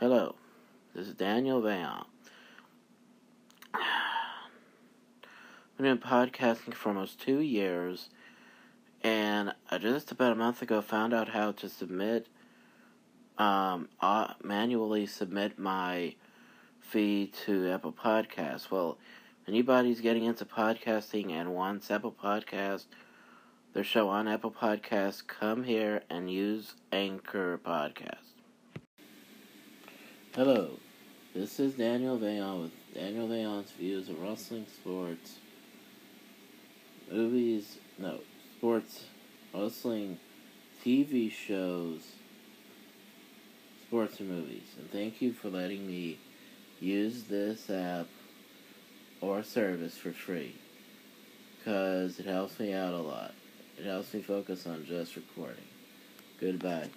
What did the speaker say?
Hello, this is Daniel Vaillant. I've been podcasting for almost two years, and I just about a month ago found out how to submit, um, uh, manually submit my feed to Apple Podcasts. Well, anybody's getting into podcasting and wants Apple Podcast, their show on Apple Podcasts, come here and use Anchor Podcast. Hello, this is Daniel Vaillant with Daniel Vaillant's views of wrestling, sports, movies, no, sports, wrestling, TV shows, sports and movies. And thank you for letting me use this app or service for free because it helps me out a lot. It helps me focus on just recording. Goodbye.